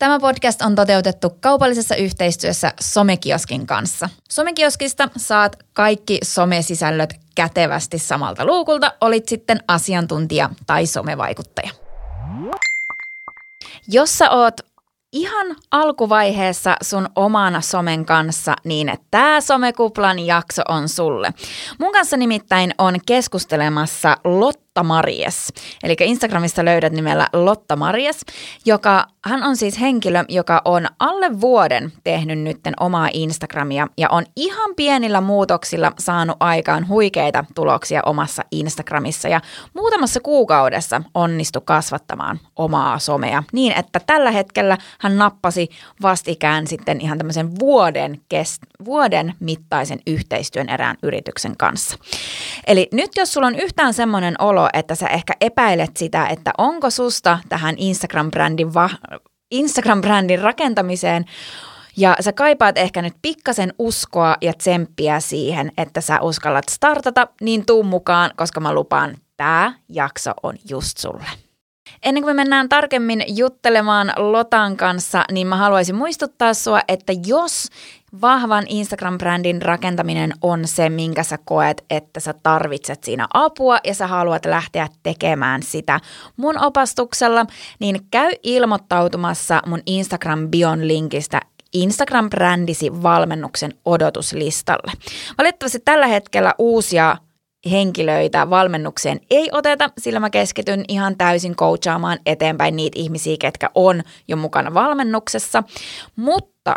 Tämä podcast on toteutettu kaupallisessa yhteistyössä Somekioskin kanssa. Somekioskista saat kaikki somesisällöt kätevästi samalta luukulta, olit sitten asiantuntija tai somevaikuttaja. Jos sä oot ihan alkuvaiheessa sun oman somen kanssa niin, tämä somekuplan jakso on sulle. Mun kanssa nimittäin on keskustelemassa Lotta Lotta Maries. Eli Instagramista löydät nimellä Lotta Maries, joka hän on siis henkilö, joka on alle vuoden tehnyt nytten omaa Instagramia ja on ihan pienillä muutoksilla saanut aikaan huikeita tuloksia omassa Instagramissa ja muutamassa kuukaudessa onnistu kasvattamaan omaa somea niin, että tällä hetkellä hän nappasi vastikään sitten ihan tämmöisen vuoden, kest, vuoden mittaisen yhteistyön erään yrityksen kanssa. Eli nyt jos sulla on yhtään semmoinen olo, että sä ehkä epäilet sitä, että onko susta tähän Instagram-brändin, va- Instagram-brändin rakentamiseen ja sä kaipaat ehkä nyt pikkasen uskoa ja tsemppiä siihen, että sä uskallat startata, niin tuu mukaan, koska mä lupaan, tämä jakso on just sulle. Ennen kuin me mennään tarkemmin juttelemaan Lotan kanssa, niin mä haluaisin muistuttaa sua, että jos vahvan Instagram-brändin rakentaminen on se, minkä sä koet, että sä tarvitset siinä apua ja sä haluat lähteä tekemään sitä mun opastuksella, niin käy ilmoittautumassa mun Instagram-bion linkistä Instagram-brändisi valmennuksen odotuslistalle. Valitettavasti tällä hetkellä uusia henkilöitä valmennukseen ei oteta, sillä mä keskityn ihan täysin coachaamaan eteenpäin niitä ihmisiä, ketkä on jo mukana valmennuksessa. Mutta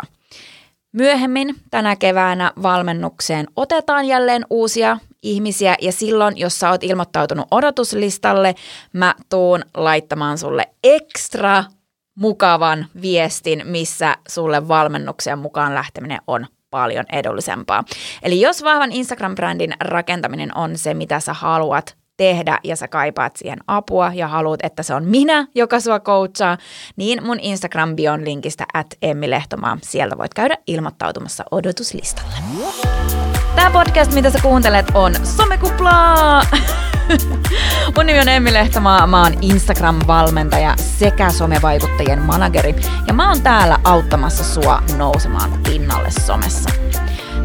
myöhemmin tänä keväänä valmennukseen otetaan jälleen uusia ihmisiä ja silloin, jos sä oot ilmoittautunut odotuslistalle, mä tuun laittamaan sulle ekstra mukavan viestin, missä sulle valmennuksen mukaan lähteminen on paljon edullisempaa. Eli jos vahvan Instagram-brändin rakentaminen on se, mitä sä haluat tehdä ja sä kaipaat siihen apua ja haluat, että se on minä, joka sua coachaa, niin mun Instagram-bion linkistä at Emmi Lehtomaa. Sieltä voit käydä ilmoittautumassa odotuslistalle. Tämä podcast, mitä sä kuuntelet, on Somekuplaa! Mun nimi on Emmi Lehtomaa, mä oon Instagram-valmentaja sekä somevaikuttajien manageri ja mä oon täällä auttamassa sua nousemaan pinnalle somessa.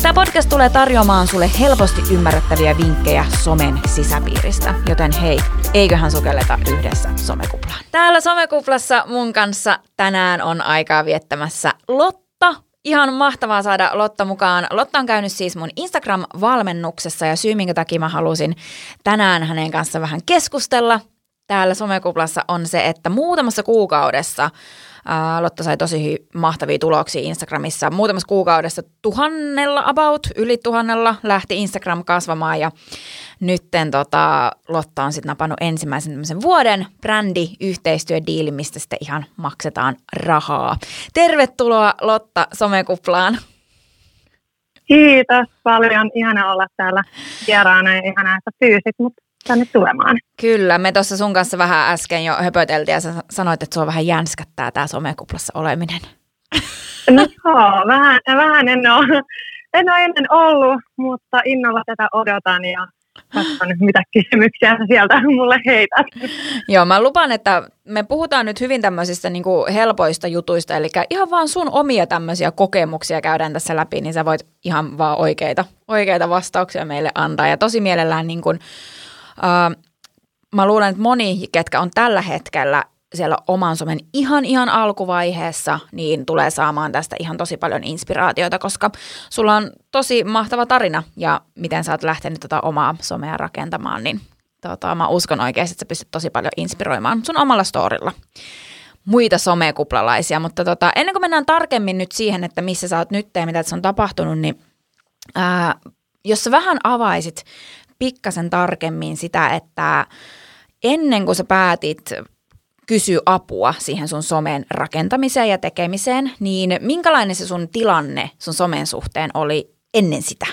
Tämä podcast tulee tarjoamaan sulle helposti ymmärrettäviä vinkkejä somen sisäpiiristä, joten hei, eiköhän sukelleta yhdessä somekuplaan. Täällä somekuplassa mun kanssa tänään on aikaa viettämässä Lotta Ihan mahtavaa saada Lotta mukaan. Lotta on käynyt siis mun Instagram-valmennuksessa ja syy, minkä takia mä halusin tänään hänen kanssa vähän keskustella täällä somekuplassa on se, että muutamassa kuukaudessa Lotta sai tosi mahtavia tuloksia Instagramissa. Muutamassa kuukaudessa tuhannella about, yli tuhannella lähti Instagram kasvamaan ja nytten tota, Lotta on sitten napannut ensimmäisen tämmöisen vuoden brändi-yhteistyödiili, mistä sitten ihan maksetaan rahaa. Tervetuloa Lotta somekuplaan. Kiitos paljon. Ihana olla täällä vieraana ja ihana, että pyysit mut tänne tulemaan. Kyllä, me tuossa sun kanssa vähän äsken jo höpöteltiin ja sä sanoit, että sua vähän jänskättää tämä somekuplassa oleminen. No joo, vähän, vähän en ole, en ole ennen ollut, mutta innolla tätä odotan ja katson, mitä kysymyksiä sieltä mulle heität. Joo, mä lupaan, että me puhutaan nyt hyvin tämmöisistä niin kuin helpoista jutuista, eli ihan vaan sun omia tämmöisiä kokemuksia käydään tässä läpi, niin sä voit ihan vaan oikeita, oikeita vastauksia meille antaa. Ja tosi mielellään niin kuin, äh, mä luulen, että moni, ketkä on tällä hetkellä siellä oman somen ihan ihan alkuvaiheessa, niin tulee saamaan tästä ihan tosi paljon inspiraatiota, koska sulla on tosi mahtava tarina ja miten sä oot lähtenyt tota omaa somea rakentamaan, niin tota, mä uskon oikeasti, että sä pystyt tosi paljon inspiroimaan sun omalla storilla muita somekuplalaisia, mutta tota, ennen kuin mennään tarkemmin nyt siihen, että missä sä oot nyt ja mitä tässä on tapahtunut, niin ää, jos sä vähän avaisit pikkasen tarkemmin sitä, että ennen kuin sä päätit kysyä apua siihen sun somen rakentamiseen ja tekemiseen, niin minkälainen se sun tilanne sun somen suhteen oli ennen sitä?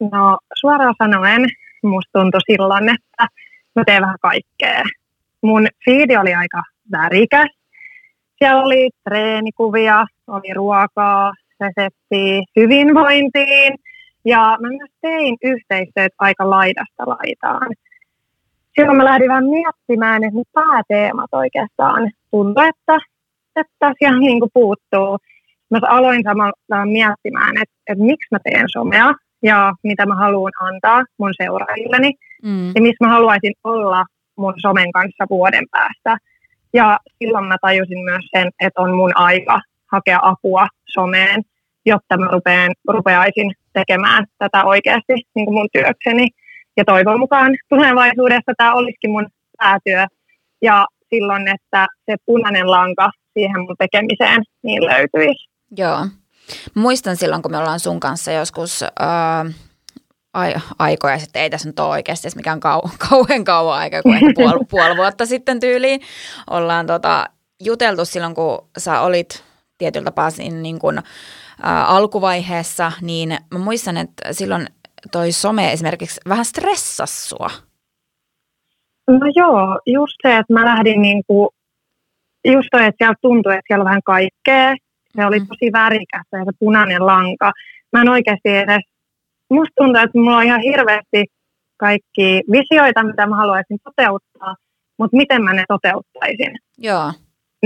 No suoraan sanoen musta tuntui silloin, että mä teen vähän kaikkea. Mun fiidi oli aika värikäs. Siellä oli treenikuvia, oli ruokaa, reseptiä hyvinvointiin ja mä myös tein yhteistyöt aika laidasta laitaan silloin mä lähdin vähän miettimään, että ne pääteemat oikeastaan tuntui, että että tässä niin kuin puuttuu. Mä aloin samalla miettimään, että, että miksi mä teen somea ja mitä mä haluan antaa mun seuraajilleni mm. ja missä mä haluaisin olla mun somen kanssa vuoden päästä. Ja silloin mä tajusin myös sen, että on mun aika hakea apua someen, jotta mä rupean, rupeaisin tekemään tätä oikeasti niin kuin mun työkseni. Ja toivon mukaan tulevaisuudessa tämä olisikin mun päätyö. Ja silloin, että se punainen lanka siihen mun tekemiseen niin löytyisi. Joo. Muistan silloin, kun me ollaan sun kanssa joskus äh, ai, aikoja sitten, ei tässä nyt ole oikeasti mikään kau, kauhean kauan aika, kuin ehkä puoli, puoli vuotta sitten tyyliin. Ollaan tota, juteltu silloin, kun sä olit tietyllä tapaa siinä niin kuin, alkuvaiheessa, niin mä muistan, että silloin toi some esimerkiksi vähän stressas sua. No joo, just se, että mä lähdin niin kuin, just toi, että siellä tuntui, että siellä on vähän kaikkea. Se oli mm. tosi värikästä ja se punainen lanka. Mä en oikeasti edes, musta tuntuu, että mulla on ihan hirveästi kaikki visioita, mitä mä haluaisin toteuttaa, mutta miten mä ne toteuttaisin. Joo.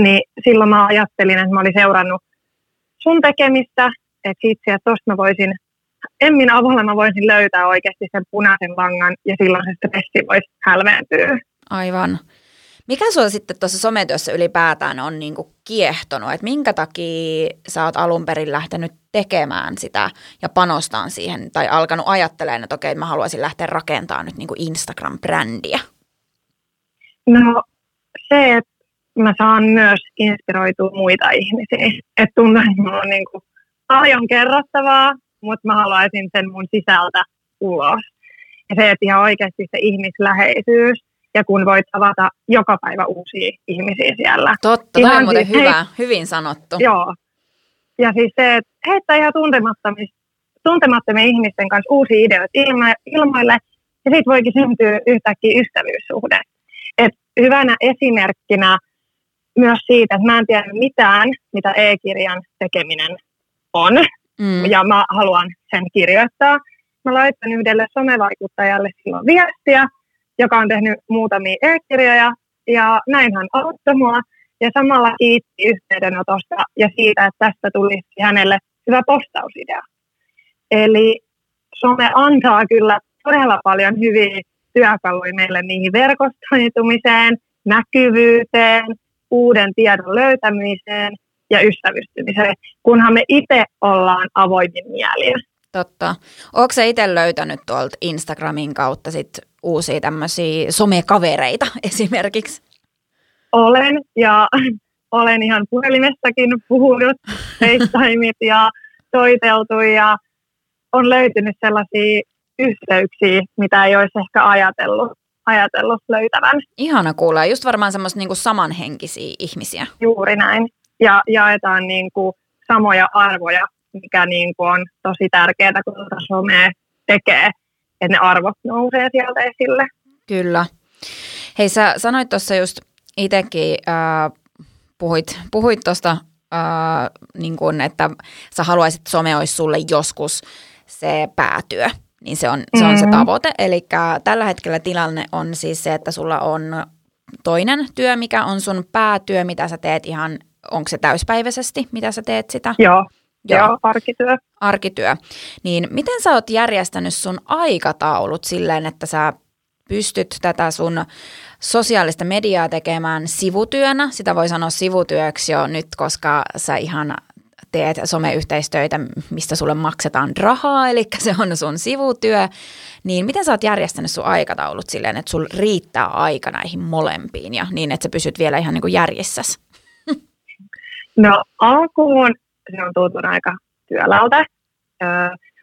Niin silloin mä ajattelin, että mä olin seurannut sun tekemistä, että itse että tosta mä voisin, Emmin avulla mä voisin löytää oikeasti sen punaisen langan ja silloin se stressi voisi hälventyä. Aivan. Mikä sulla sitten tuossa sometyössä ylipäätään on niin kuin kiehtonut, että minkä takia sä oot alun perin lähtenyt tekemään sitä ja panostaan siihen tai alkanut ajattelemaan, että okei, mä haluaisin lähteä rakentamaan nyt niin kuin Instagram-brändiä? No se, että mä saan myös inspiroitua muita ihmisiä. Että tuntuu, että mulla on niin kuin paljon kerrottavaa, mutta mä haluaisin sen mun sisältä ulos. Ja se, että ihan oikeasti se ihmisläheisyys ja kun voit tavata joka päivä uusia ihmisiä siellä. Totta, tämä on muuten siis, hyvä, hei, hyvin sanottu. Joo. Ja siis se, että heittää ihan tuntemattomien ihmisten kanssa uusia ideoita ilma, ilmoille, ja sitten voikin syntyä yhtäkkiä ystävyyssuhde. Et hyvänä esimerkkinä myös siitä, että mä en tiedä mitään, mitä e-kirjan tekeminen on, mm. ja mä haluan sen kirjoittaa. Mä laitan yhdelle somevaikuttajalle silloin viestiä, joka on tehnyt muutamia e-kirjoja, ja näin hän auttoi mua, ja samalla kiitti yhteydenotosta ja siitä, että tästä tuli hänelle hyvä postausidea. Eli some antaa kyllä todella paljon hyviä työkaluja meille niihin verkostoitumiseen, näkyvyyteen, uuden tiedon löytämiseen ja ystävystymiseen, kunhan me itse ollaan avoimin mielin. Totta. Oletko sä itse löytänyt tuolta Instagramin kautta sit uusia tämmöisiä somekavereita esimerkiksi? Olen ja olen ihan puhelimestakin puhunut FaceTimeit ja soiteltu ja on löytynyt sellaisia yhteyksiä, mitä ei olisi ehkä ajatellut ajatellut löytävän. Ihana kuulla. Just varmaan semmoista niin samanhenkisiä ihmisiä. Juuri näin. Ja jaetaan niin kuin samoja arvoja, mikä niin kuin on tosi tärkeää, kun tuota somea tekee, että ne arvot nousee sieltä esille. Kyllä. Hei, sä sanoit tuossa just itsekin, äh, puhuit, puhuit tuosta, äh, niin että sä haluaisit, että some olisi sulle joskus se päätyö niin se on, se on se mm. tavoite. Eli tällä hetkellä tilanne on siis se, että sulla on toinen työ, mikä on sun päätyö, mitä sä teet ihan, onko se täyspäiväisesti, mitä sä teet sitä? Joo, Joo, Joo arkityö. Arkityö. Niin miten sä oot järjestänyt sun aikataulut silleen, että sä pystyt tätä sun sosiaalista mediaa tekemään sivutyönä. Sitä voi sanoa sivutyöksi jo nyt, koska sä ihan teet someyhteistöitä, mistä sulle maksetaan rahaa, eli se on sun sivutyö, niin miten sä oot järjestänyt sun aikataulut silleen, että sul riittää aika näihin molempiin ja niin, että sä pysyt vielä ihan niin kuin? No alkuun se on tuntunut aika työlältä.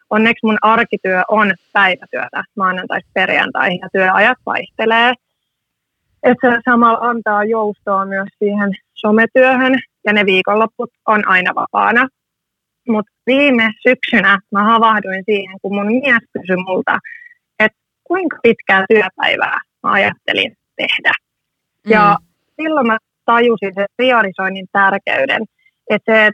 Onneksi mun arkityö on päivätyötä maanantaista perjantaihin ja työajat vaihtelee. Että se samalla antaa joustoa myös siihen sometyöhön ja ne viikonlopput on aina vapaana. Mutta viime syksynä mä havahduin siihen, kun mun mies kysyi multa, että kuinka pitkää työpäivää mä ajattelin tehdä. Mm. Ja silloin mä tajusin sen priorisoinnin tärkeyden, että se,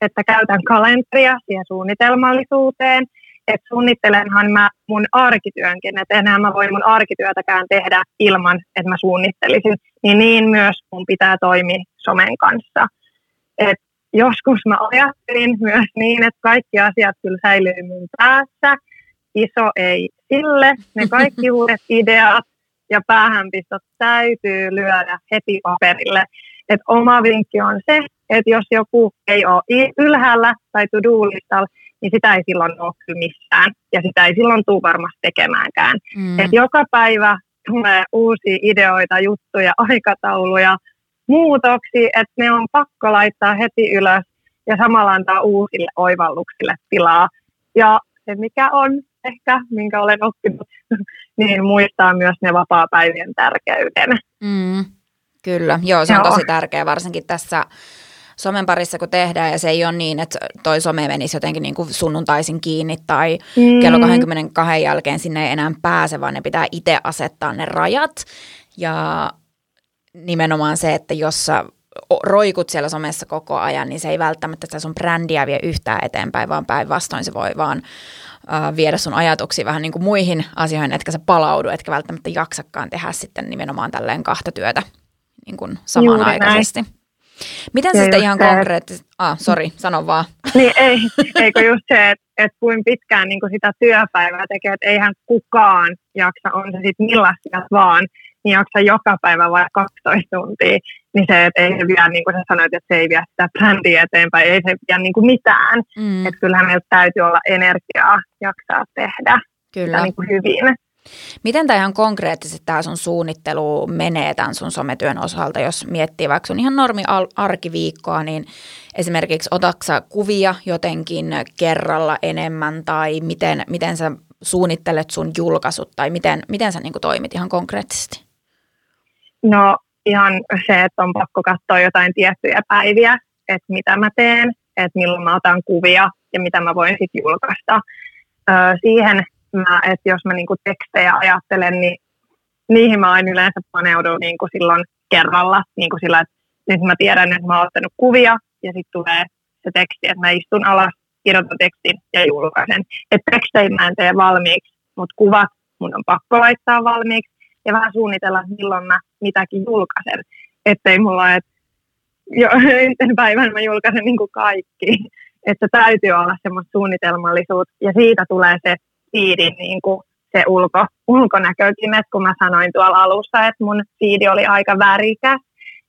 että käytän kalenteria siihen suunnitelmallisuuteen, että suunnittelenhan mä mun arkityönkin, että enää mä voin mun arkityötäkään tehdä ilman, että mä suunnittelisin, niin niin myös mun pitää toimia somen kanssa. Et joskus mä ajattelin myös niin, että kaikki asiat kyllä säilyy mun päässä. Iso ei sille. Ne kaikki uudet ideat ja päähänpistot täytyy lyödä heti paperille. Et oma vinkki on se, että jos joku ei ole ylhäällä tai to-do-listalla, niin sitä ei silloin ole kyllä missään. Ja sitä ei silloin tule varmasti tekemäänkään. Mm. Et joka päivä tulee uusia ideoita, juttuja, aikatauluja, muutoksia, että ne on pakko laittaa heti ylös ja samalla antaa uusille oivalluksille tilaa. Ja se, mikä on ehkä, minkä olen oppinut, niin muistaa myös ne vapaa-päivien tärkeyden. Mm, kyllä, joo, se on joo. tosi tärkeä varsinkin tässä somen parissa kun tehdään ja se ei ole niin, että toi some menisi jotenkin niin kuin sunnuntaisin kiinni tai mm. kello 22 jälkeen sinne ei enää pääse, vaan ne pitää itse asettaa ne rajat. Ja nimenomaan se, että jos sä roikut siellä somessa koko ajan, niin se ei välttämättä sitä sun brändiä vie yhtään eteenpäin, vaan päinvastoin se voi vaan viedä sun ajatuksia vähän niin kuin muihin asioihin, etkä sä palaudu, etkä välttämättä jaksakaan tehdä sitten nimenomaan tälleen kahta työtä niin kuin samanaikaisesti. Juuri Miten se sitten ihan konkreettisesti, ah, sori, sano vaan. Niin ei, eikö just se, että et kuin pitkään niin kuin sitä työpäivää tekee, että eihän kukaan jaksa, on se sitten millaisia vaan, niin jaksa joka päivä vai 12 tuntia, niin se, että ei se vie, niin kuin sä sanoit, että se ei vie sitä brändiä eteenpäin, ei se vie niin kuin mitään. Mm. Että kyllähän meillä täytyy olla energiaa jaksaa tehdä Kyllä. niin kuin hyvin. Miten tämä ihan konkreettisesti tämä sun suunnittelu menee tämän sun sometyön osalta, jos miettii vaikka sun ihan normi arkiviikkoa, niin esimerkiksi otaksa kuvia jotenkin kerralla enemmän tai miten, miten sä suunnittelet sun julkaisut tai miten, miten sä niin toimit ihan konkreettisesti? No ihan se, että on pakko katsoa jotain tiettyjä päiviä, että mitä mä teen, että milloin mä otan kuvia ja mitä mä voin sitten julkaista. Öö, siihen mä, että jos mä niinku tekstejä ajattelen, niin niihin mä aina yleensä paneudun niinku silloin kerralla, niinku sillä, että nyt mä tiedän, että mä oon ottanut kuvia ja sitten tulee se teksti, että mä istun alas, kirjoitan tekstin ja julkaisen. Että tekstejä mä en tee valmiiksi, mutta kuvat mun on pakko laittaa valmiiksi ja vähän suunnitella, milloin mä mitäkin julkaisen. Ettei mulla ole, että jo päivän mä julkaisen niin kuin kaikki. Että täytyy olla semmoista suunnitelmallisuutta ja siitä tulee se fiidin niin kuin se ulko, ulkonäkökin, että kun mä sanoin tuolla alussa, että mun fiidi oli aika värikäs,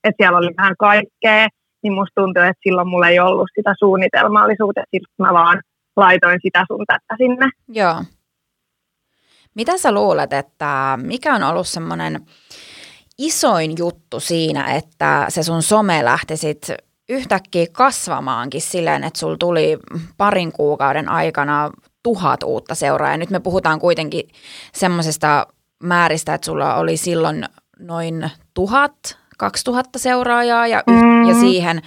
että siellä oli vähän kaikkea, niin musta tuntui, että silloin mulla ei ollut sitä suunnitelmallisuutta, että mä vaan laitoin sitä sun tätä sinne. Joo. Mitä sä luulet, että mikä on ollut semmoinen isoin juttu siinä, että se sun some lähti sit yhtäkkiä kasvamaankin silleen, että sulla tuli parin kuukauden aikana tuhat uutta seuraajaa. Nyt me puhutaan kuitenkin semmoisesta määristä, että sulla oli silloin noin tuhat, kaksi tuhatta seuraajaa ja, yh- ja siihen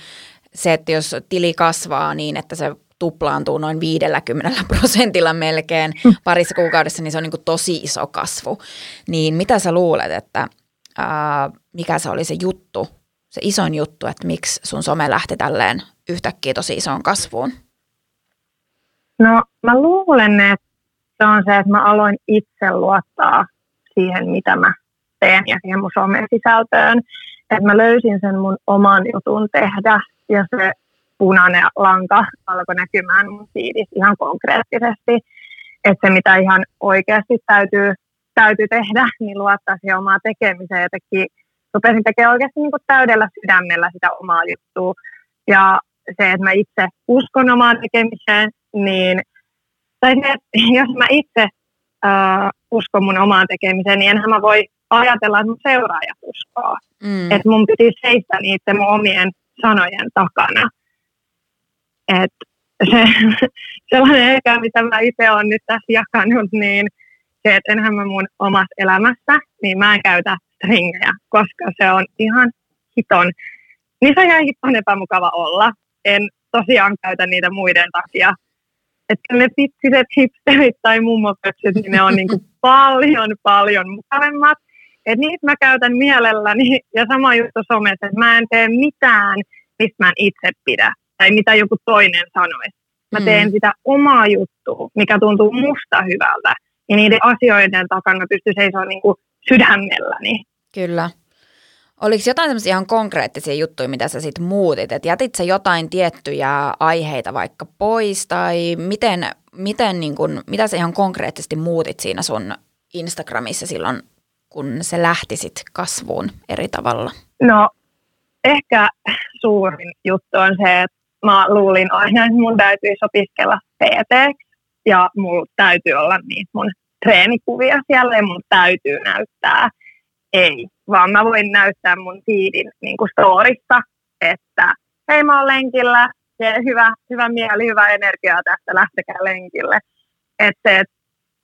se, että jos tili kasvaa niin, että se tuplaantuu noin 50 prosentilla melkein mm. parissa kuukaudessa, niin se on niin kuin tosi iso kasvu. Niin mitä sä luulet, että ää, mikä se oli se juttu, se isoin juttu, että miksi sun some lähti tälleen yhtäkkiä tosi isoon kasvuun? No mä luulen, että se on se, että mä aloin itse luottaa siihen, mitä mä teen ja siihen mun somen sisältöön. Että mä löysin sen mun oman jutun tehdä ja se punainen lanka alkoi näkymään mun fiidissä ihan konkreettisesti. Että se, mitä ihan oikeasti täytyy, täytyy tehdä, niin luottaa siihen omaa tekemiseen. Ja teki, rupesin tekemään oikeasti niin kuin täydellä sydämellä sitä omaa juttua. Ja se, että mä itse uskon omaan tekemiseen, niin tai se, jos mä itse uh, uskon mun omaan tekemiseen, niin enhän mä voi ajatella, että mun seuraajat uskoo. Mm. Että mun piti seistä niiden mun omien sanojen takana. Et se, sellainen ehkä, mitä mä itse olen nyt tässä jakanut, niin se, että enhän mä mun omassa elämässä, niin mä en käytä stringejä, koska se on ihan hiton, niin se on ihan hiton epämukava olla. En tosiaan käytä niitä muiden takia, että ne pitkiset hipsterit tai mummopöksyt, niin ne on niin kuin paljon, paljon mukavemmat. Että niitä mä käytän mielelläni ja sama juttu somessa, että mä en tee mitään, mistä mä en itse pidä tai mitä joku toinen sanoisi. Mä mm. teen mm. sitä omaa juttua, mikä tuntuu musta hyvältä. Ja niiden asioiden takana pystyy seisomaan niin kuin sydämelläni. Kyllä. Oliko jotain semmoisia ihan konkreettisia juttuja, mitä sä sitten muutit? Et jätit sä jotain tiettyjä aiheita vaikka pois tai miten, miten niin kun, mitä sä ihan konkreettisesti muutit siinä sun Instagramissa silloin, kun se lähti sit kasvuun eri tavalla? No ehkä suurin juttu on se, että mä luulin aina, että mun täytyisi opiskella PT ja mulla täytyy olla niitä mun treenikuvia siellä ja mun täytyy näyttää. Ei, vaan mä voin näyttää mun feedin niin kuin storissa, että hei mä oon lenkillä, hyvä, hyvä mieli, hyvä energia tästä, lähtekää lenkille. Että et,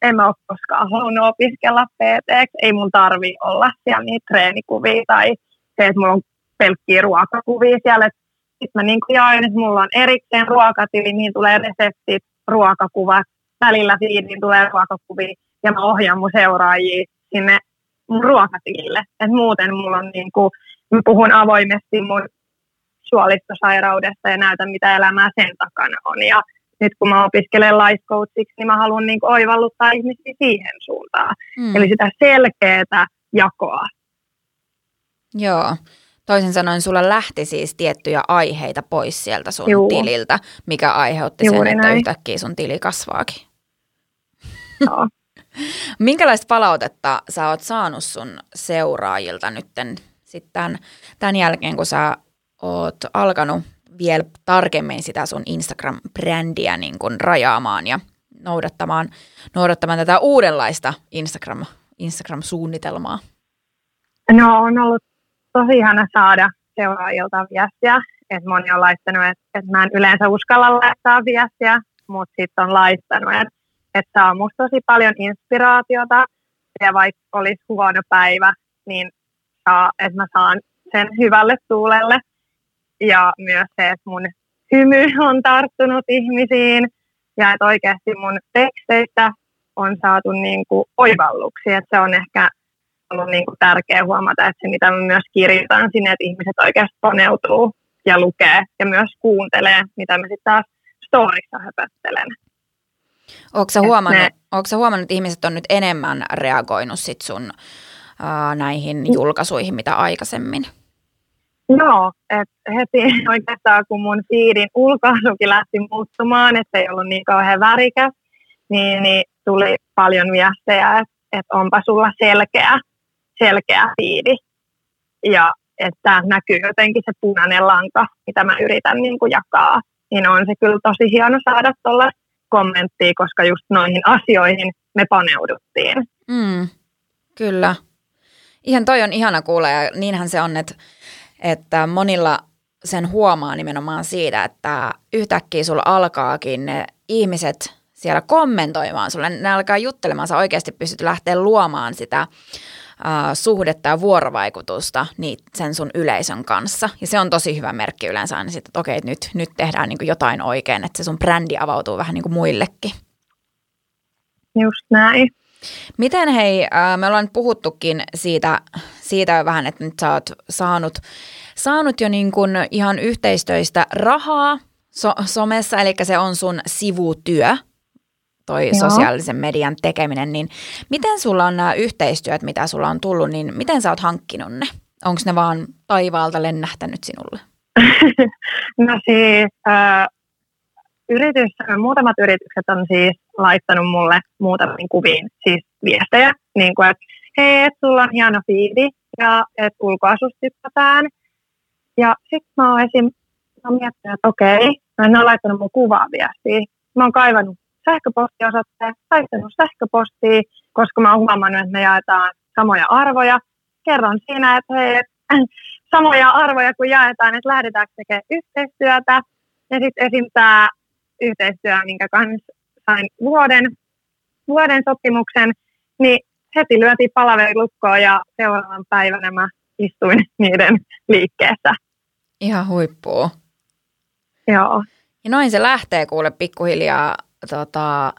en mä ole koskaan halunnut opiskella PT, ei mun tarvi olla siellä niitä treenikuvia tai se, että mulla on pelkkiä ruokakuvia siellä. Sitten mä niin jaoin, että mulla on erikseen ruokatili, niin tulee reseptit, ruokakuvat, välillä feediin tulee ruokakuvia ja mä ohjaan mun seuraajia sinne mun ruokatilille. Et muuten mulla on niin kuin, mä puhun avoimesti mun suolistosairaudesta ja näytän, mitä elämää sen takana on. Ja nyt kun mä opiskelen life coachiksi, niin mä haluan niin oivalluttaa ihmisiä siihen suuntaan. Mm. Eli sitä selkeää jakoa. Joo. Toisin sanoen sulla lähti siis tiettyjä aiheita pois sieltä sun Juu. tililtä, mikä aiheutti Juuri sen, että näin. yhtäkkiä sun tili kasvaakin. Joo. Minkälaista palautetta sä oot saanut sun seuraajilta nytten sitten tämän jälkeen, kun sä oot alkanut vielä tarkemmin sitä sun Instagram-brändiä niin kuin rajaamaan ja noudattamaan, noudattamaan tätä uudenlaista Instagram, Instagram-suunnitelmaa? No on ollut tosi ihana saada seuraajilta viestiä. Että moni on laittanut, että, että mä en yleensä uskalla laittaa viestiä, mutta sitten on laittanut, että että saa musta tosi paljon inspiraatiota ja vaikka olisi huono päivä, niin saa, että mä saan sen hyvälle tuulelle. Ja myös se, että mun hymy on tarttunut ihmisiin ja että oikeasti mun teksteistä on saatu niin kuin oivalluksia. Että se on ehkä ollut niin kuin tärkeä huomata, että se mitä mä myös kirjoitan sinne, että ihmiset oikeasti paneutuu ja lukee ja myös kuuntelee, mitä mä sitten taas storissa höpöttelen. Sä, huomannut, ne, huomannut, että ihmiset on nyt enemmän reagoinut sit sun uh, näihin julkaisuihin, mitä aikaisemmin? Joo, että heti oikeastaan kun mun feedin ulkoasukin lähti muuttumaan, että ei ollut niin kauhean värikäs, niin, niin tuli paljon viestejä, että, että onpa sulla selkeä, selkeä fiidi. Ja että näkyy jotenkin se punainen lanka, mitä mä yritän niin kuin jakaa. Niin on se kyllä tosi hieno saada tuolla kommenttia, koska just noihin asioihin me paneuduttiin. Mm, kyllä. Ihan toi on ihana kuulla ja niinhän se on, että, että monilla sen huomaa nimenomaan siitä, että yhtäkkiä sulla alkaakin ne ihmiset siellä kommentoimaan sulle, ne alkaa juttelemaan, sä oikeasti pystyt lähteä luomaan sitä uh, suhdetta ja vuorovaikutusta niin sen sun yleisön kanssa. Ja se on tosi hyvä merkki yleensä aina sitten, että okei, nyt, nyt tehdään niin kuin jotain oikein, että se sun brändi avautuu vähän niin kuin muillekin. Just näin. Miten hei, me ollaan puhuttukin siitä, siitä vähän, että nyt sä oot saanut, saanut jo niin kuin ihan yhteistöistä rahaa so, somessa, eli se on sun sivutyö, toi Joo. sosiaalisen median tekeminen, niin miten sulla on nämä yhteistyöt, mitä sulla on tullut, niin miten sä oot hankkinut ne? Onko ne vaan taivaalta lennähtänyt sinulle? no siis äh, yritys, muutamat yritykset on siis laittanut mulle muutamiin kuviin siis viestejä, niin kuin, että hei, et sulla on hieno fiidi ja että ulkoasustyttätään. Ja sitten mä oon esim. Mä miettinyt, että okei, okay, ne on laittanut mun kuvaa viestiä. Mä oon kaivannut sähköpostiosoitteen, laittanut sähköpostia, koska mä oon huomannut, että me jaetaan samoja arvoja. Kerron siinä, että hei, samoja arvoja kun jaetaan, että lähdetäänkö tekemään yhteistyötä. Ja sitten esim. tämä yhteistyö, minkä kanssa sain vuoden, vuoden sopimuksen, niin heti lyötiin palaveri lukkoon ja seuraavan päivänä mä istuin niiden liikkeessä. Ihan huippuu. Joo. Ja noin se lähtee kuule pikkuhiljaa tota,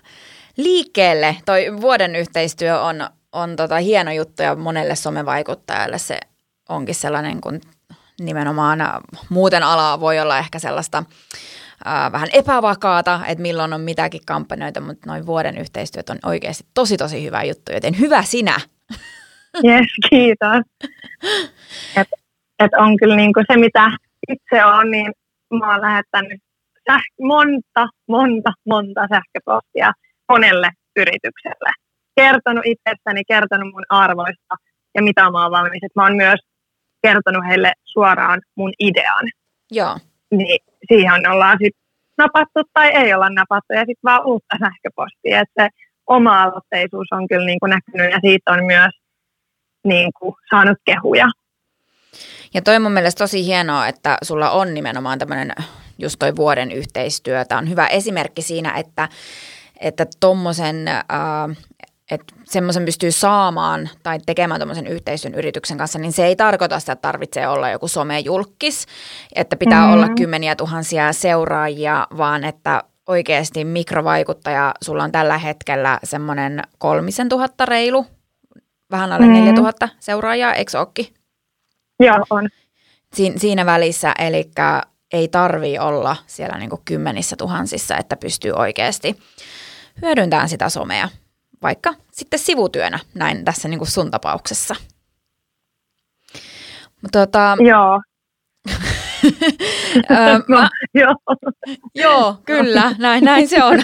liikkeelle. Toi vuoden yhteistyö on, on tota hieno juttu ja monelle somevaikuttajalle se onkin sellainen, kun nimenomaan muuten alaa voi olla ehkä sellaista äh, vähän epävakaata, että milloin on mitäkin kampanjoita, mutta noin vuoden yhteistyöt on oikeasti tosi tosi hyvä juttu, joten hyvä sinä. Yes, kiitos. Et että on kyllä niin kuin se, mitä itse on, niin mä oon lähettänyt säh- monta, monta, monta sähköpostia monelle yritykselle. Kertonut itsestäni, kertonut mun arvoista ja mitä mä oon valmis. Et mä oon myös kertonut heille suoraan mun idean. Joo. Niin siihen ollaan sitten napattu tai ei olla napattu ja sitten vaan uutta sähköpostia. Että se oma-aloitteisuus on kyllä niin kuin näkynyt ja siitä on myös niin kuin saanut kehuja. Ja toi mun mielestä tosi hienoa, että sulla on nimenomaan tämmöinen just toi vuoden yhteistyö. Tämä on hyvä esimerkki siinä, että, että tommosen, äh, että semmoisen pystyy saamaan tai tekemään tuommoisen yhteistyön yrityksen kanssa, niin se ei tarkoita sitä, että tarvitsee olla joku somejulkis, että pitää mm-hmm. olla kymmeniä tuhansia seuraajia, vaan että oikeasti mikrovaikuttaja, sulla on tällä hetkellä semmoinen kolmisen tuhatta reilu, vähän alle neljä mm-hmm. tuhatta seuraajaa, eikö ookin? Joo, on. Siin, siinä välissä, eli ei tarvi olla siellä niin kymmenissä tuhansissa, että pystyy oikeasti hyödyntämään sitä somea, vaikka sitten sivutyönä, näin tässä niin sun tapauksessa. Tota, Joo. no, mä, joo. joo, kyllä, näin, näin se on.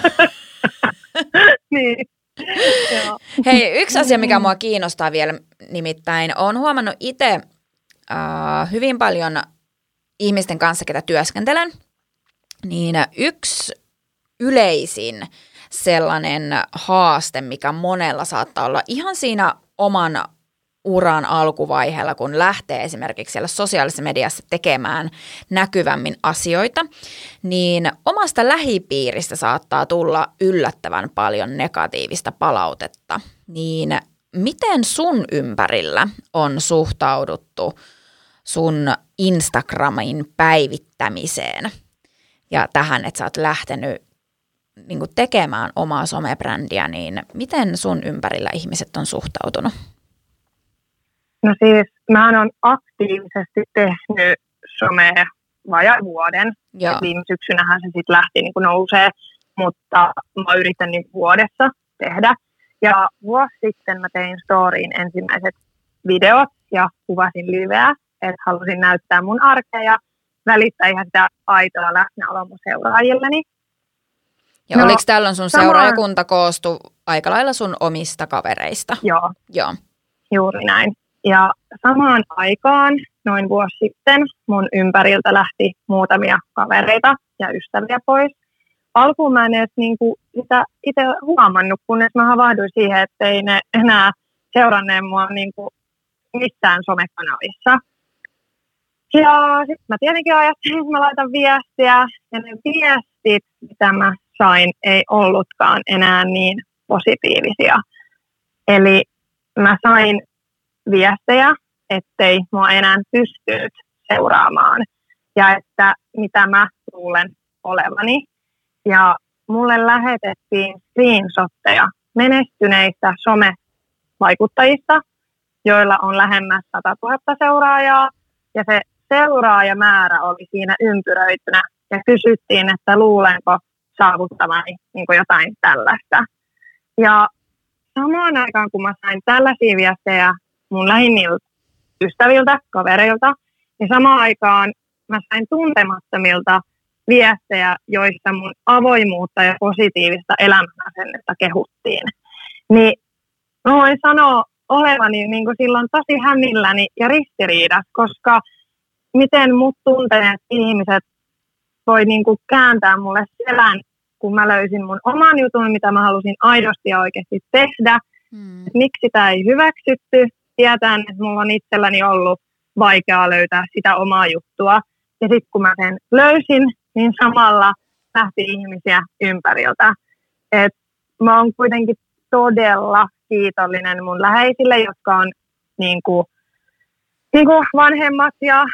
niin. Hei, yksi asia, mikä mua kiinnostaa vielä nimittäin, on huomannut itse äh, hyvin paljon ihmisten kanssa, ketä työskentelen, niin yksi yleisin sellainen haaste, mikä monella saattaa olla ihan siinä oman uran alkuvaiheella, kun lähtee esimerkiksi siellä sosiaalisessa mediassa tekemään näkyvämmin asioita, niin omasta lähipiiristä saattaa tulla yllättävän paljon negatiivista palautetta. Niin miten sun ympärillä on suhtauduttu sun Instagramin päivittämiseen ja tähän, että sä oot lähtenyt niin tekemään omaa somebrändiä, niin miten sun ympärillä ihmiset on suhtautunut? No siis, mä oon aktiivisesti tehnyt somea vajaa vuoden. Joo. Viime syksynähän se sitten lähti niin nousee, mutta mä yritän niin vuodessa tehdä. Ja vuosi sitten mä tein storyin ensimmäiset videot ja kuvasin liveä, että halusin näyttää mun arkea ja välittää ihan sitä aitoa läsnäoloa mun seuraajilleni. Ja no, oliko tällöin sun sama... seuraajakunta koostu aika lailla sun omista kavereista? Joo. Joo. Juuri näin. Ja samaan aikaan, noin vuosi sitten, mun ympäriltä lähti muutamia kavereita ja ystäviä pois. Alkuun mä en edes niin kuin sitä itse huomannut, kunnes mä havahduin siihen, että ei ne enää seuranneen mua niin kuin missään somekanavissa. Ja sitten mä tietenkin ajattelin, että mä laitan viestiä, ja ne viestit, mitä mä sain, ei ollutkaan enää niin positiivisia. Eli mä sain viestejä, ettei mua enää pystynyt seuraamaan ja että mitä mä luulen olevani. Ja mulle lähetettiin screenshotteja menestyneistä somevaikuttajista, joilla on lähemmäs 100 000 seuraajaa. Ja se seuraajamäärä oli siinä ympyröitynä ja kysyttiin, että luulenko saavuttavani niin jotain tällaista. Ja samaan aikaan, kun mä sain tällaisia viestejä mun lähimmiltä ystäviltä, kavereilta, niin samaan aikaan mä sain tuntemattomilta viestejä, joissa mun avoimuutta ja positiivista elämänasennetta kehuttiin. Niin mä voin sanoa olevani niin kuin silloin tosi hämilläni ja ristiriidassa, koska miten mut tunteneet ihmiset voi niin kuin kääntää mulle selän, kun mä löysin mun oman jutun, mitä mä halusin aidosti ja oikeasti tehdä. Hmm. Miksi sitä ei hyväksytty, tietään, että mulla on itselläni ollut vaikeaa löytää sitä omaa juttua. Ja sitten kun mä sen löysin, niin samalla lähti ihmisiä ympäriltä. Et mä oon kuitenkin todella kiitollinen mun läheisille, jotka on niin kuin, niin kuin vanhemmat ja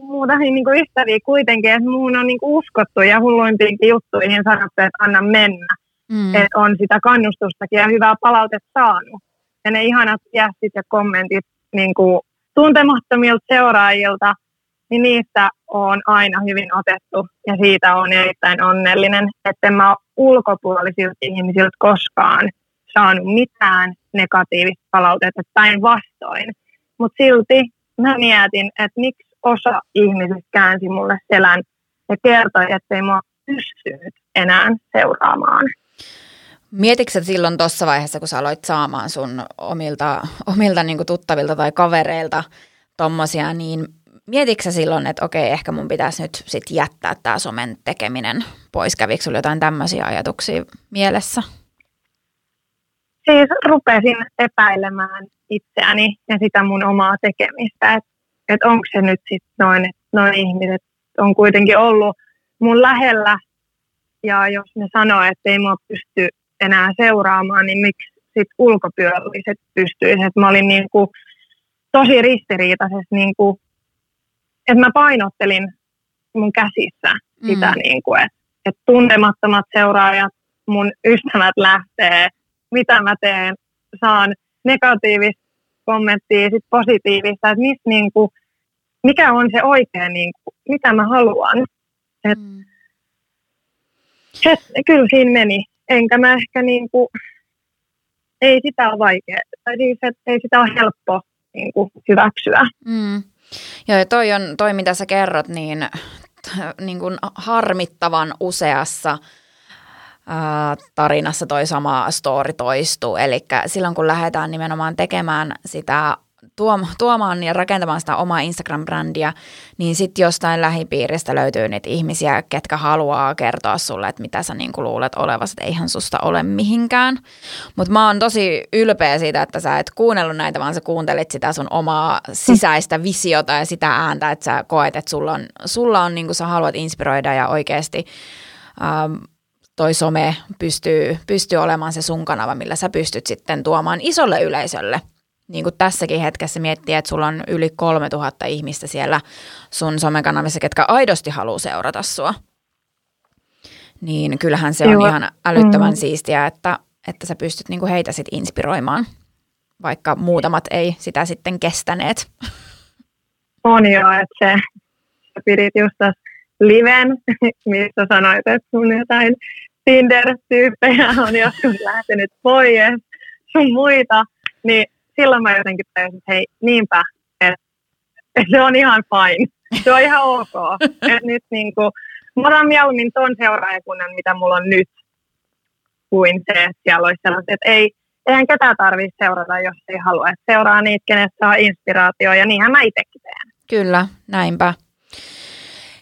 muuta niin kuin ystäviä kuitenkin, että muun on niin kuin uskottu ja hulluimpiinkin juttuihin sanottu, että anna mennä. Mm. Että on sitä kannustustakin ja hyvää palautetta saanut ja ne ihanat viestit ja kommentit niin kuin tuntemattomilta seuraajilta, niin niistä on aina hyvin otettu ja siitä on erittäin onnellinen, että en mä ole ulkopuolisilta ihmisiltä koskaan saanut mitään negatiivista palautetta päinvastoin. Mutta silti mä mietin, että miksi osa ihmisistä käänsi mulle selän ja kertoi, että ei mua pystynyt enää seuraamaan. Mietitkö silloin tuossa vaiheessa, kun sä aloit saamaan sun omilta, omilta niin tuttavilta tai kavereilta tommosia, niin mietitkö silloin, että okei, ehkä mun pitäisi nyt sit jättää tämä somen tekeminen pois? Kävikö sulla jotain tämmöisiä ajatuksia mielessä? Siis rupesin epäilemään itseäni ja sitä mun omaa tekemistä, että et onko se nyt sitten noin, että noin ihmiset on kuitenkin ollut mun lähellä ja jos ne sanoo, että ei mua pysty enää seuraamaan, niin miksi sitten ulkopuoliset pystyisivät. Mä olin niin kuin tosi ristiriitaisessa, niin kuin, että mä painottelin mun käsissä mm. sitä, niin kuin, että, että tuntemattomat seuraajat, mun ystävät lähtee, mitä mä teen, saan negatiivista kommenttia, sit positiivista, että mis, niin kuin, mikä on se oikein, niin kuin, mitä mä haluan. Et, mm. se, kyllä siinä meni enkä mä ehkä niin kuin, ei sitä ole vaikea, tai siis, että ei sitä ole helppo niin kuin, hyväksyä. Mm. Joo, ja toi, on, toi mitä sä kerrot, niin, niin kuin harmittavan useassa tarinassa toi sama story toistuu. Eli silloin kun lähdetään nimenomaan tekemään sitä tuomaan ja rakentamaan sitä omaa Instagram-brändiä, niin sitten jostain lähipiiristä löytyy niitä ihmisiä, ketkä haluaa kertoa sulle, että mitä sä niinku luulet olevasi, että eihän susta ole mihinkään. Mutta mä oon tosi ylpeä siitä, että sä et kuunnellut näitä, vaan sä kuuntelit sitä sun omaa sisäistä visiota ja sitä ääntä, että sä koet, että sulla on, sulla on niinku sä haluat inspiroida ja oikeasti ähm, toi some pystyy, pystyy olemaan se sun kanava, millä sä pystyt sitten tuomaan isolle yleisölle – niin kuin tässäkin hetkessä miettiä, että sulla on yli 3000 ihmistä siellä sun somekanavissa, ketkä aidosti haluaa seurata sua. Niin kyllähän se on Joo. ihan älyttömän mm. siistiä, että, että sä pystyt niin kuin heitä sit inspiroimaan, vaikka muutamat ei sitä sitten kestäneet. On jo, että se, sä pidit just tässä liven, missä sanoit, että sun jotain Tinder-tyyppejä on joskus lähtenyt pois, sun muita, niin silloin mä jotenkin tajusin, että hei, niinpä, että, se on ihan fine. Se on ihan ok. että nyt niin kuin, mä otan mieluummin ton seuraajakunnan, mitä mulla on nyt, kuin se, että siellä olisi sellaiset, että ei, eihän ketään tarvitse seurata, jos ei halua. Että seuraa niitä, kenestä saa inspiraatio, ja niinhän mä itsekin teen. Kyllä, näinpä.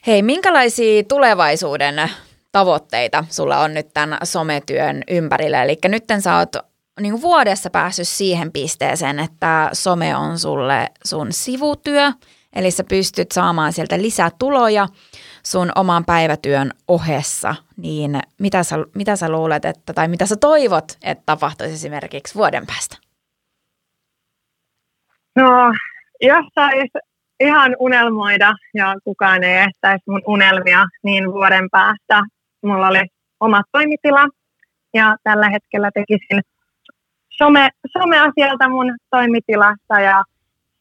Hei, minkälaisia tulevaisuuden tavoitteita sulla on nyt tämän sometyön ympärillä? Eli nyt sä oot niin vuodessa päässyt siihen pisteeseen, että some on sulle sun sivutyö, eli sä pystyt saamaan sieltä lisää tuloja sun oman päivätyön ohessa, niin mitä sä, mitä sä luulet, että, tai mitä sä toivot, että tapahtuisi esimerkiksi vuoden päästä? No, jos sais ihan unelmoida ja kukaan ei estäisi mun unelmia, niin vuoden päästä mulla oli oma toimitila ja tällä hetkellä tekisin some, someasialta mun toimitilassa ja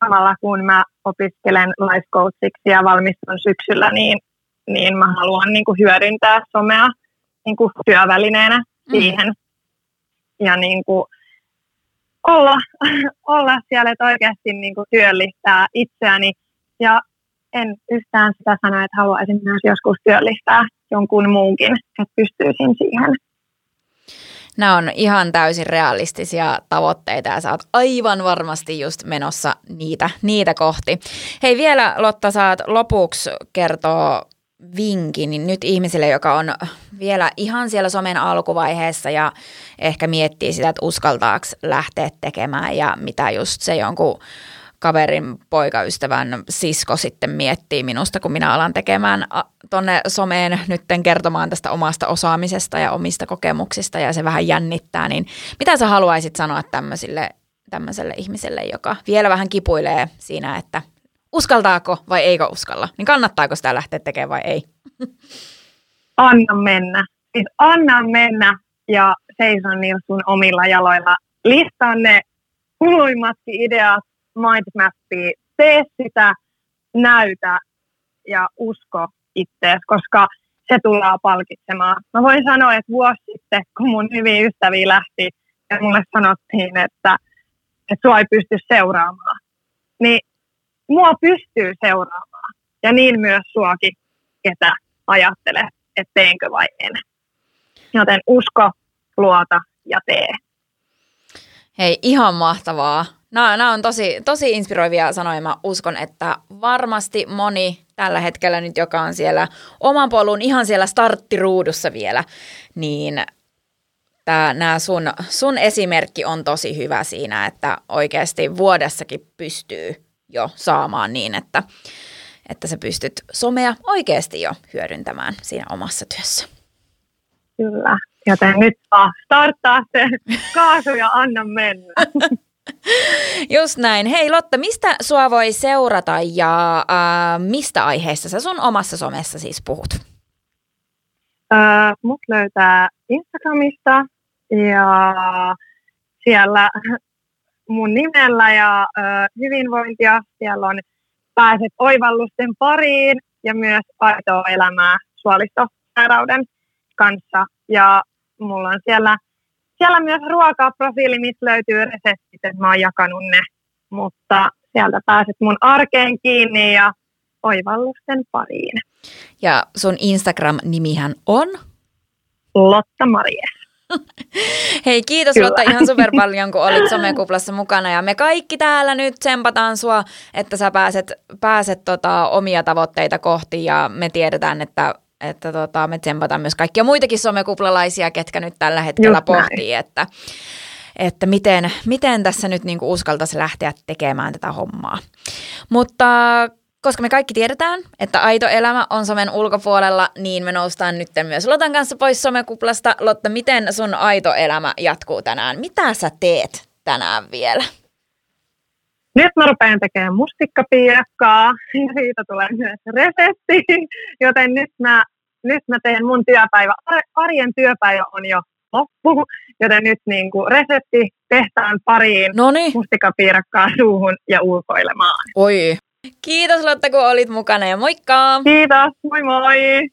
samalla kun mä opiskelen life coachiksi ja valmistun syksyllä, niin, niin mä haluan niin kuin hyödyntää somea niin kuin työvälineenä mm. siihen. Ja niin kuin olla, olla siellä, että oikeasti niin kuin työllistää itseäni. Ja en yhtään sitä sano, että haluaisin myös joskus työllistää jonkun muunkin, että pystyisin siihen nämä on ihan täysin realistisia tavoitteita ja sä oot aivan varmasti just menossa niitä, niitä kohti. Hei vielä Lotta, saat lopuksi kertoa vinkin niin nyt ihmisille, joka on vielä ihan siellä somen alkuvaiheessa ja ehkä miettii sitä, että uskaltaako lähteä tekemään ja mitä just se jonkun kaverin poikaystävän sisko sitten miettii minusta, kun minä alan tekemään tonne someen nytten kertomaan tästä omasta osaamisesta ja omista kokemuksista ja se vähän jännittää, niin mitä sä haluaisit sanoa tämmöisille, tämmöiselle ihmiselle, joka vielä vähän kipuilee siinä, että uskaltaako vai eikö uskalla, niin kannattaako sitä lähteä tekemään vai ei? Anna mennä. Siis anna mennä ja seison niillä sun omilla jaloilla. Listaa ne kuluimmatkin ideat, mindmappia, tee sitä, näytä ja usko itseesi, koska se tullaan palkitsemaan. Mä voin sanoa, että vuosi sitten, kun mun hyviä ystäviä lähti ja mulle sanottiin, että, että sua ei pysty seuraamaan, niin mua pystyy seuraamaan. Ja niin myös suokin, ketä ajattelee, että teenkö vai en. Joten usko, luota ja tee. Hei, ihan mahtavaa. Nämä, nämä on tosi, tosi inspiroivia sanoja. Mä uskon, että varmasti moni tällä hetkellä nyt, joka on siellä oman polun ihan siellä starttiruudussa vielä, niin tämä, sun, sun esimerkki on tosi hyvä siinä, että oikeasti vuodessakin pystyy jo saamaan niin, että, että sä pystyt somea oikeasti jo hyödyntämään siinä omassa työssä. Kyllä, joten nyt starttaa se kaasu ja anna mennä. Just näin. Hei Lotta, mistä sua voi seurata ja äh, mistä aiheessa sä sun omassa somessa siis puhut? Äh, mut löytää Instagramista ja siellä mun nimellä ja äh, hyvinvointia. Siellä on pääset oivallusten pariin ja myös aitoa elämää suolistosairauden kanssa. Ja mulla on siellä siellä myös ruokaprofiili, missä löytyy reseptit, että mä oon jakanut ne. Mutta sieltä pääset mun arkeen kiinni ja oivallusten pariin. Ja sun Instagram-nimihän on? Lotta Maries. Hei, kiitos Kyllä. Lotta ihan super paljon, kun olit somekuplassa mukana. Ja me kaikki täällä nyt tsempataan sua, että sä pääset, pääset tota, omia tavoitteita kohti. Ja me tiedetään, että että tota, me tsempataan myös kaikkia muitakin somekuplalaisia, ketkä nyt tällä hetkellä Just pohtii, näin. että, että miten, miten tässä nyt niin uskaltaisi lähteä tekemään tätä hommaa. Mutta koska me kaikki tiedetään, että aito elämä on somen ulkopuolella, niin me noustaan nyt myös Lotan kanssa pois somekuplasta. Lotta, miten sun aito elämä jatkuu tänään? Mitä sä teet tänään vielä? Nyt mä rupean tekemään mustikkapiirakkaa ja siitä tulee myös resepti, joten nyt mä nyt mä teen mun työpäivä, arjen työpäivä on jo loppu, joten nyt niin kuin resepti tehtaan pariin Noni. mustikapiirakkaa suuhun ja ulkoilemaan. Oi. Kiitos Lotta, kun olit mukana ja moikka! Kiitos, moi moi!